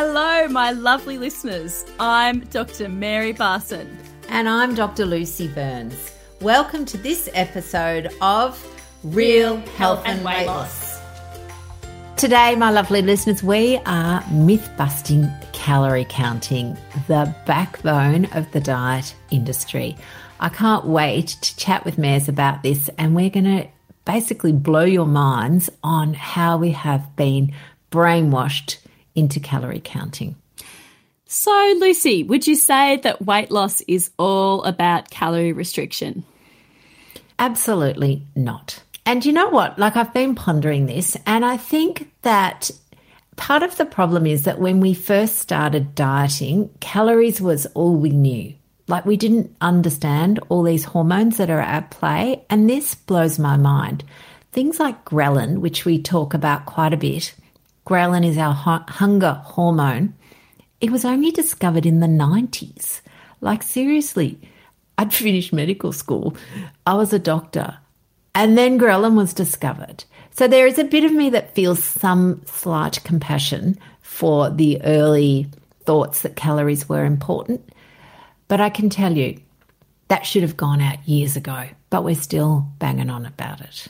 Hello, my lovely listeners. I'm Dr. Mary Barson. And I'm Dr. Lucy Burns. Welcome to this episode of Real Health and, Weight Loss. Today, my lovely listeners, we are myth busting calorie counting, the backbone of the diet industry. I can't wait to chat with Mares about this, and we're going to basically blow your minds on how we have been brainwashed into calorie counting. So, Lucy, would you say that weight loss is all about calorie restriction? Absolutely not. And you know what? Like, I've been pondering this, and I think that part of the problem is that when we first started dieting, calories was all we knew. Like, we didn't understand all these hormones that are at play. And this blows my mind. Things like ghrelin, which we talk about quite a bit, ghrelin is our hunger hormone. It was only discovered in the 90s. Like, seriously, I'd finished medical school, I was a doctor, and then ghrelin was discovered. So there is a bit of me that feels some slight compassion for the early thoughts that calories were important. But I can tell you, that should have gone out years ago, but we're still banging on about it.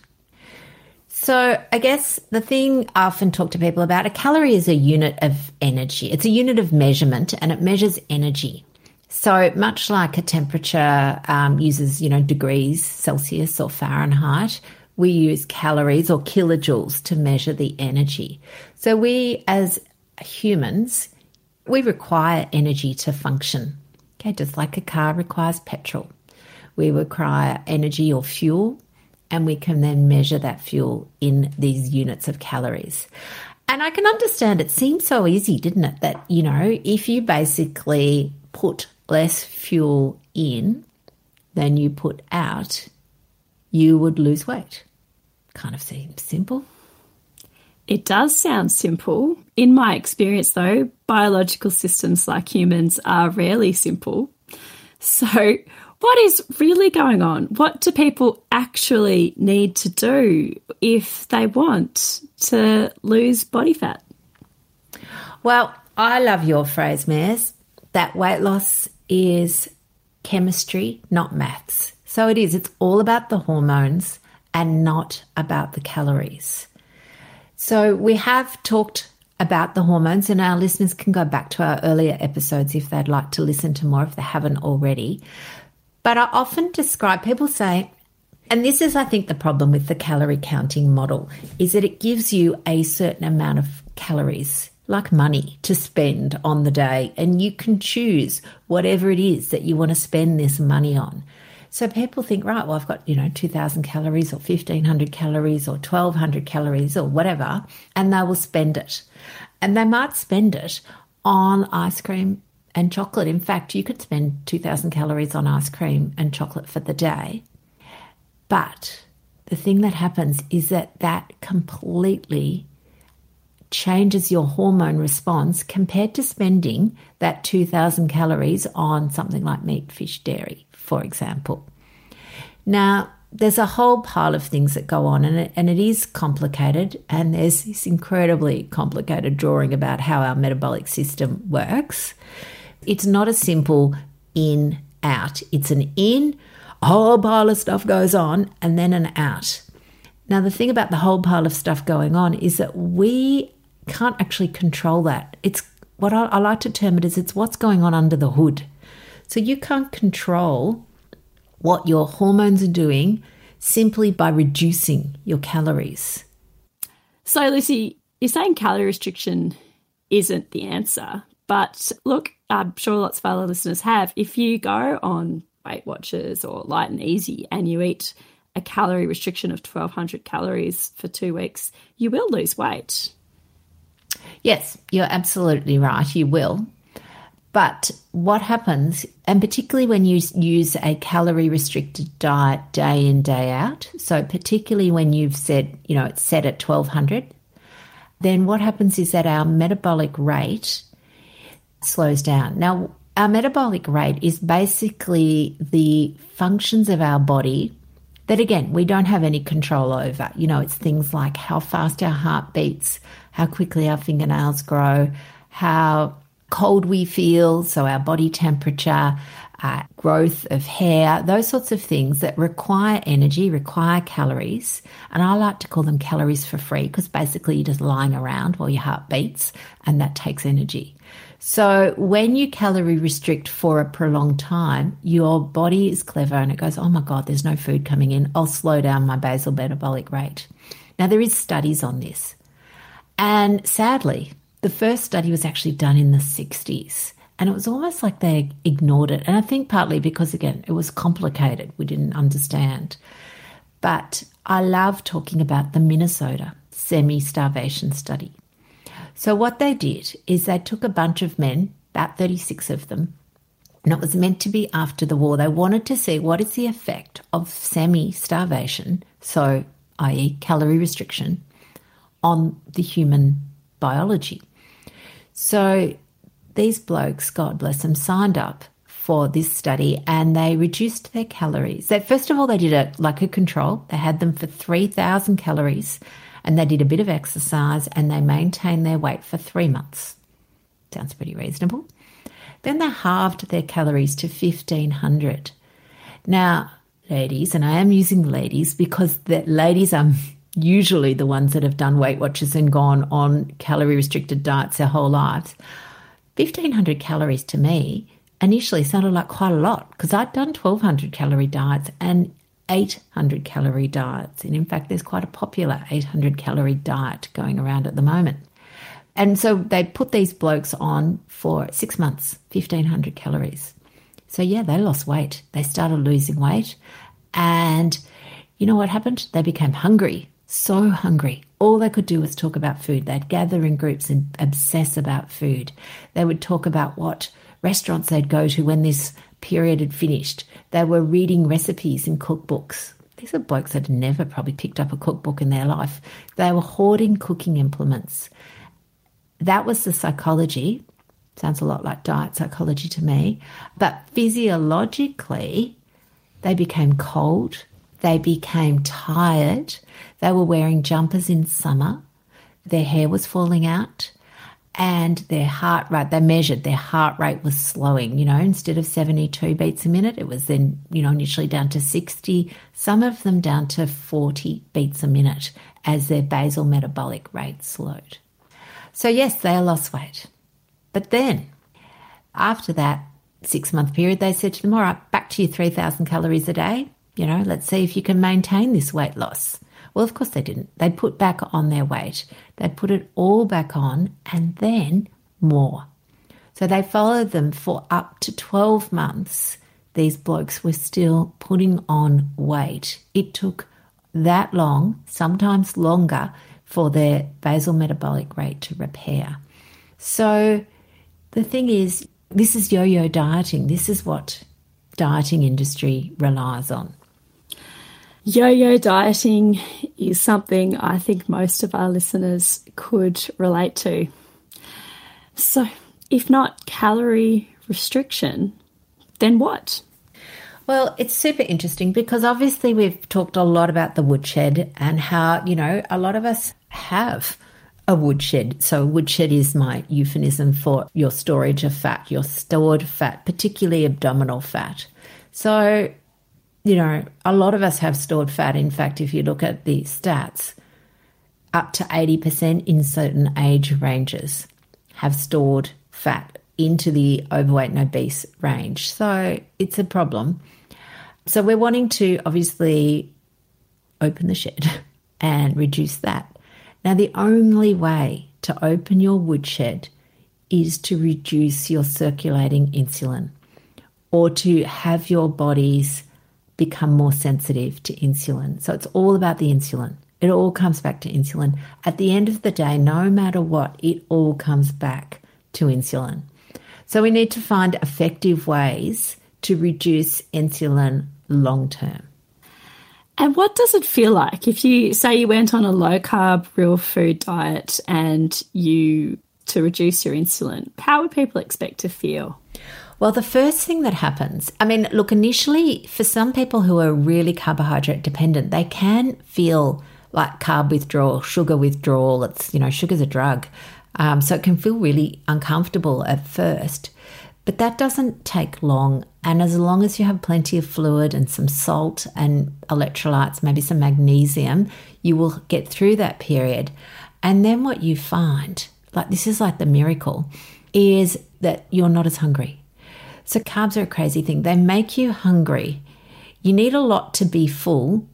So, I guess the thing I often talk to people about a calorie is a unit of energy. It's a unit of measurement and it measures energy. So, much like a temperature um, uses, you know, degrees Celsius or Fahrenheit, we use calories or kilojoules to measure the energy. So, we as humans, we require energy to function. Okay, just like a car requires petrol. We require energy or fuel, and we can then measure that fuel in these units of calories. And I can understand it seems so easy, didn't it? That, you know, if you basically put less fuel in than you put out, you would lose weight. Kind of seems simple. It does sound simple. In my experience, though, biological systems like humans are rarely simple. So, what is really going on? What do people actually need to do if they want to lose body fat? Well, I love your phrase, Mares, that weight loss is chemistry, not maths. So it is, it's all about the hormones and not about the calories. So we have talked about the hormones, and our listeners can go back to our earlier episodes if they'd like to listen to more if they haven't already. But I often describe people say, and this is, I think, the problem with the calorie counting model is that it gives you a certain amount of calories, like money, to spend on the day, and you can choose whatever it is that you want to spend this money on. So people think, right, well, I've got, you know, 2,000 calories or 1,500 calories or 1,200 calories or whatever, and they will spend it. And they might spend it on ice cream and chocolate. In fact, you could spend 2,000 calories on ice cream and chocolate for the day. But the thing that happens is that that completely changes your hormone response compared to spending that 2,000 calories on something like meat, fish, dairy for example. Now, there's a whole pile of things that go on, and it, and it is complicated. And there's this incredibly complicated drawing about how our metabolic system works. It's not a simple in out, it's an in, a whole pile of stuff goes on, and then an out. Now, the thing about the whole pile of stuff going on is that we can't actually control that. It's what I, I like to term it as it's what's going on under the hood. So you can't control what your hormones are doing simply by reducing your calories. So, Lucy, you're saying calorie restriction isn't the answer. But look, I'm sure lots of other listeners have. If you go on Weight Watchers or Lite n' Easy and you eat a calorie restriction of 1200 calories for two weeks, you will lose weight. Yes, you're absolutely right. You will. But what happens, and particularly when you use a calorie restricted diet day in, day out, so particularly when you've said, you know, it's set at 1200, then what happens is that our metabolic rate slows down. Now, our metabolic rate is basically the functions of our body that, again, we don't have any control over. You know, it's things like how fast our heart beats, how quickly our fingernails grow, how cold we feel, so our body temperature, uh, growth of hair, those sorts of things that require energy, require calories. And I like to call them calories for free because basically you're just lying around while your heart beats and that takes energy. So when you calorie restrict for a prolonged time, your body is clever and it goes, oh my God, there's no food coming in. I'll slow down my basal metabolic rate. Now there is studies on this. And sadly, the first study was actually done in the 60s. And it was almost like they ignored it. And I think partly because, again, it was complicated. We didn't understand. But I love talking about the Minnesota semi starvation study. So, what they did is they took a bunch of men, about 36 of them, and it was meant to be after the war. They wanted to see what is the effect of semi starvation, so, i.e., calorie restriction, on the human biology. So, these blokes, God bless them, signed up for this study and they reduced their calories. They, first of all, they did it like a control. They had them for 3,000 calories and they did a bit of exercise and they maintained their weight for three months. Sounds pretty reasonable. Then they halved their calories to 1,500. Now, ladies, and I am using ladies because the ladies are usually the ones that have done Weight Watchers and gone on calorie restricted diets their whole lives. 1500 calories to me initially sounded like quite a lot because I'd done 1200 calorie diets and 800 calorie diets. And in fact, there's quite a popular 800 calorie diet going around at the moment. And so they put these blokes on for six months, 1500 calories. So yeah, they lost weight. They started losing weight. And you know what happened? They became hungry, so hungry all they could do was talk about food. They'd gather in groups and obsess about food. They would talk about what restaurants they'd go to when this period had finished. They were reading recipes in cookbooks. These are blokes that had never probably picked up a cookbook in their life. They were hoarding cooking implements. That was the psychology. Sounds a lot like diet psychology to me. But physiologically, they became cold, they became tired. They were wearing jumpers in summer. Their hair was falling out and their heart rate, they measured their heart rate was slowing, you know, instead of 72 beats a minute, it was then, you know, initially down to 60, some of them down to 40 beats a minute as their basal metabolic rate slowed. So, yes, they lost weight. But then, after that six month period, they said to them, all right, back to your 3,000 calories a day. You know, let's see if you can maintain this weight loss. Well, of course they didn't. They put back on their weight. They put it all back on and then more. So they followed them for up to 12 months. These blokes were still putting on weight. It took that long, sometimes longer, for their basal metabolic rate to repair. So the thing is, this is yo yo dieting. This is what dieting industry relies on. Yo yo dieting is something I think most of our listeners could relate to. So, if not calorie restriction, then what? Well, it's super interesting because obviously we've talked a lot about the woodshed and how, you know, a lot of us have a woodshed. So, woodshed is my euphemism for your storage of fat, your stored fat, particularly abdominal fat. So, you know, a lot of us have stored fat. In fact, if you look at the stats, up to 80% in certain age ranges have stored fat into the overweight and obese range. So it's a problem. So we're wanting to obviously open the shed and reduce that. Now, the only way to open your woodshed is to reduce your circulating insulin or to have your body's become more sensitive to insulin. So it's all about the insulin. It all comes back to insulin. At the end of the day, no matter what, it all comes back to insulin. So we need to find effective ways to reduce insulin long term. And what does it feel like if you say you went on a low carb, real food diet and you to reduce your insulin? How would people expect to feel? Well, the first thing that happens, I mean, look, initially, for some people who are really carbohydrate dependent, they can feel like carb withdrawal, sugar withdrawal. It's, you know, sugar's a drug. Um, so it can feel really uncomfortable at first, but that doesn't take long. And as long as you have plenty of fluid and some salt and electrolytes, maybe some magnesium, you will get through that period. And then what you find, like this is like the miracle, is that you're not as hungry. So carbs are a crazy thing. They make you hungry. You need a lot to be full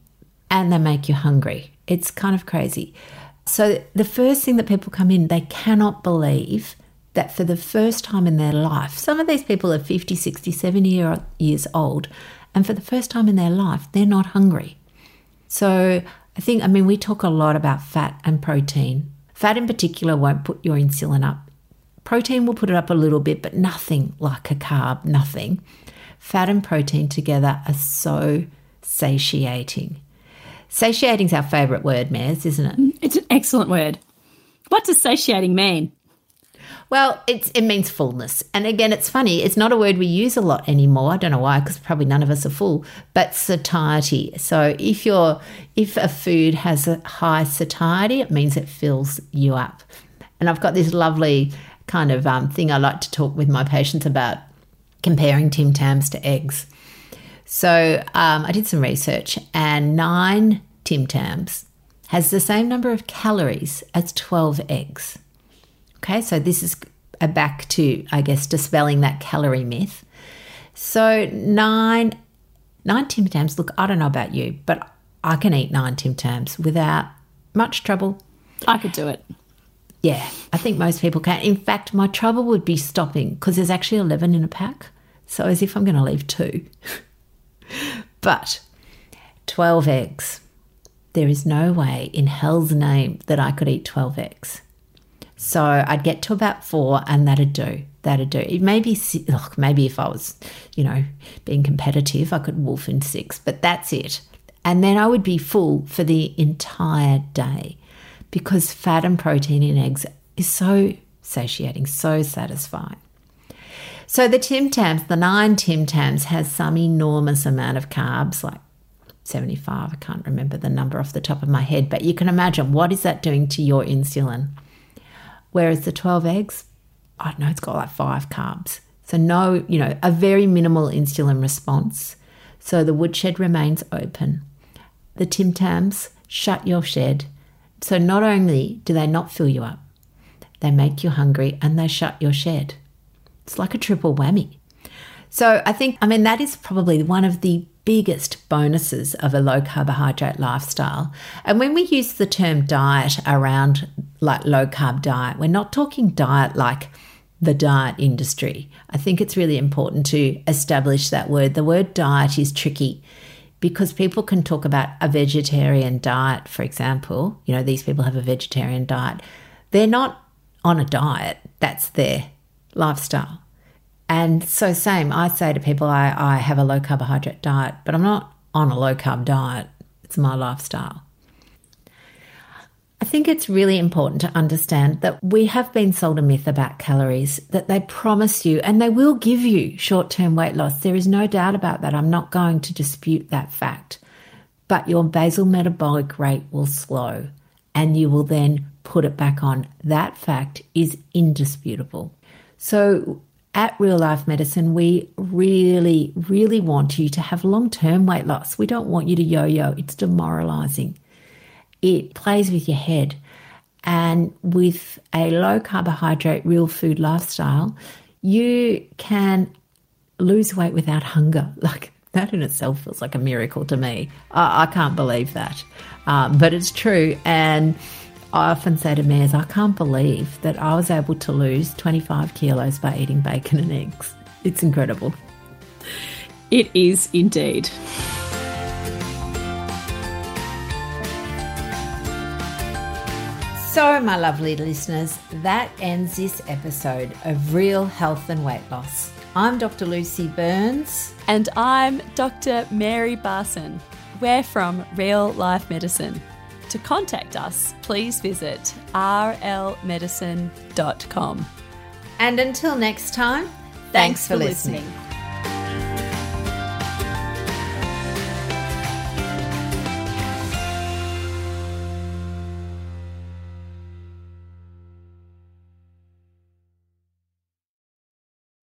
and they make you hungry. It's kind of crazy. So the first thing that people come in, they cannot believe that for the first time in their life, some of these people are 50, 60, 70 year, years old, and for the first time in their life, they're not hungry. So I think, I mean, we talk a lot about fat and protein. Fat in particular won't put your insulin up. Protein will put it up a little bit, but nothing like a carb, nothing. Fat and protein together are so satiating. Satiating is our favourite word, Mez, isn't it? Mm, it's an excellent word. What does satiating mean? Well, it's, it means fullness. And again, it's funny, it's not a word we use a lot anymore. I don't know why, because probably none of us are full, but satiety. So if you're if a food has a high satiety, it means it fills you up. And I've got this lovely kind of um, thing I like to talk with my patients about comparing Tim Tams to eggs. So um, I did some research, and nine Tim Tams has the same number of calories as 12 eggs. Okay, so this is a back to, I guess, dispelling that calorie myth. So nine, nine Tim Tams. Look, I don't know about you, but I can eat nine Tim Tams without much trouble. I could do it. Yeah, I think most people can. In fact, my trouble would be stopping because there's actually 11 in a pack. So as if I'm going to leave two. but 12 eggs. There is no way in hell's name that I could eat 12 eggs. So I'd get to about four and that'd do. That'd do. It may be, look, maybe if I was, you know, being competitive, I could wolf in six, but that's it. And then I would be full for the entire day because fat and protein in eggs is so satiating, so satisfying. So the Tim Tams, the nine Tim Tams, has some enormous amount of carbs, like 75. I can't remember the number off the top of my head, but you can imagine what is that doing to your insulin? Whereas the 12 eggs, I don't know, it's got like five carbs. So, no, you know, a very minimal insulin response. So the woodshed remains open. The Tim Tams shut your shed. So not only do they not fill you up, they make you hungry and they shut your shed. It's like a triple whammy. So I think, I mean, that is probably one of the biggest bonuses of a low carbohydrate lifestyle. And when we use the term diet around like low carb diet, we're not talking diet like the diet industry. I think it's really important to establish that word. The word diet is tricky because people can talk about a vegetarian diet, for example. You know, these people have a vegetarian diet. They're not on a diet, that's their lifestyle. And so, same, I say to people, I, I have a low carbohydrate diet, but I'm not on a low carb diet. It's my lifestyle. I think it's really important to understand that we have been sold a myth about calories, that they promise you and they will give you short term weight loss. There is no doubt about that. I'm not going to dispute that fact. But your basal metabolic rate will slow and you will then put it back on. That fact is indisputable. So, at Real Life Medicine, we really, really want you to have long term weight loss. We don't want you to yo yo, it's demoralizing. It plays with your head. And with a low carbohydrate, real food lifestyle, you can lose weight without hunger. Like that in itself feels like a miracle to me. I, I can't believe that. Um, but it's true. And I often say to Mares, I can't believe that I was able to lose 25 kilos by eating bacon and eggs. It's incredible. It is indeed. So, my lovely listeners, that ends this episode of Real Health and Weight Loss. I'm Dr. Lucy Burns. And I'm Dr. Mary Barson. We're from Real Life Medicine. To contact us, please visit rlmedicine.com. And until next time, thanks, thanks for, for listening. listening.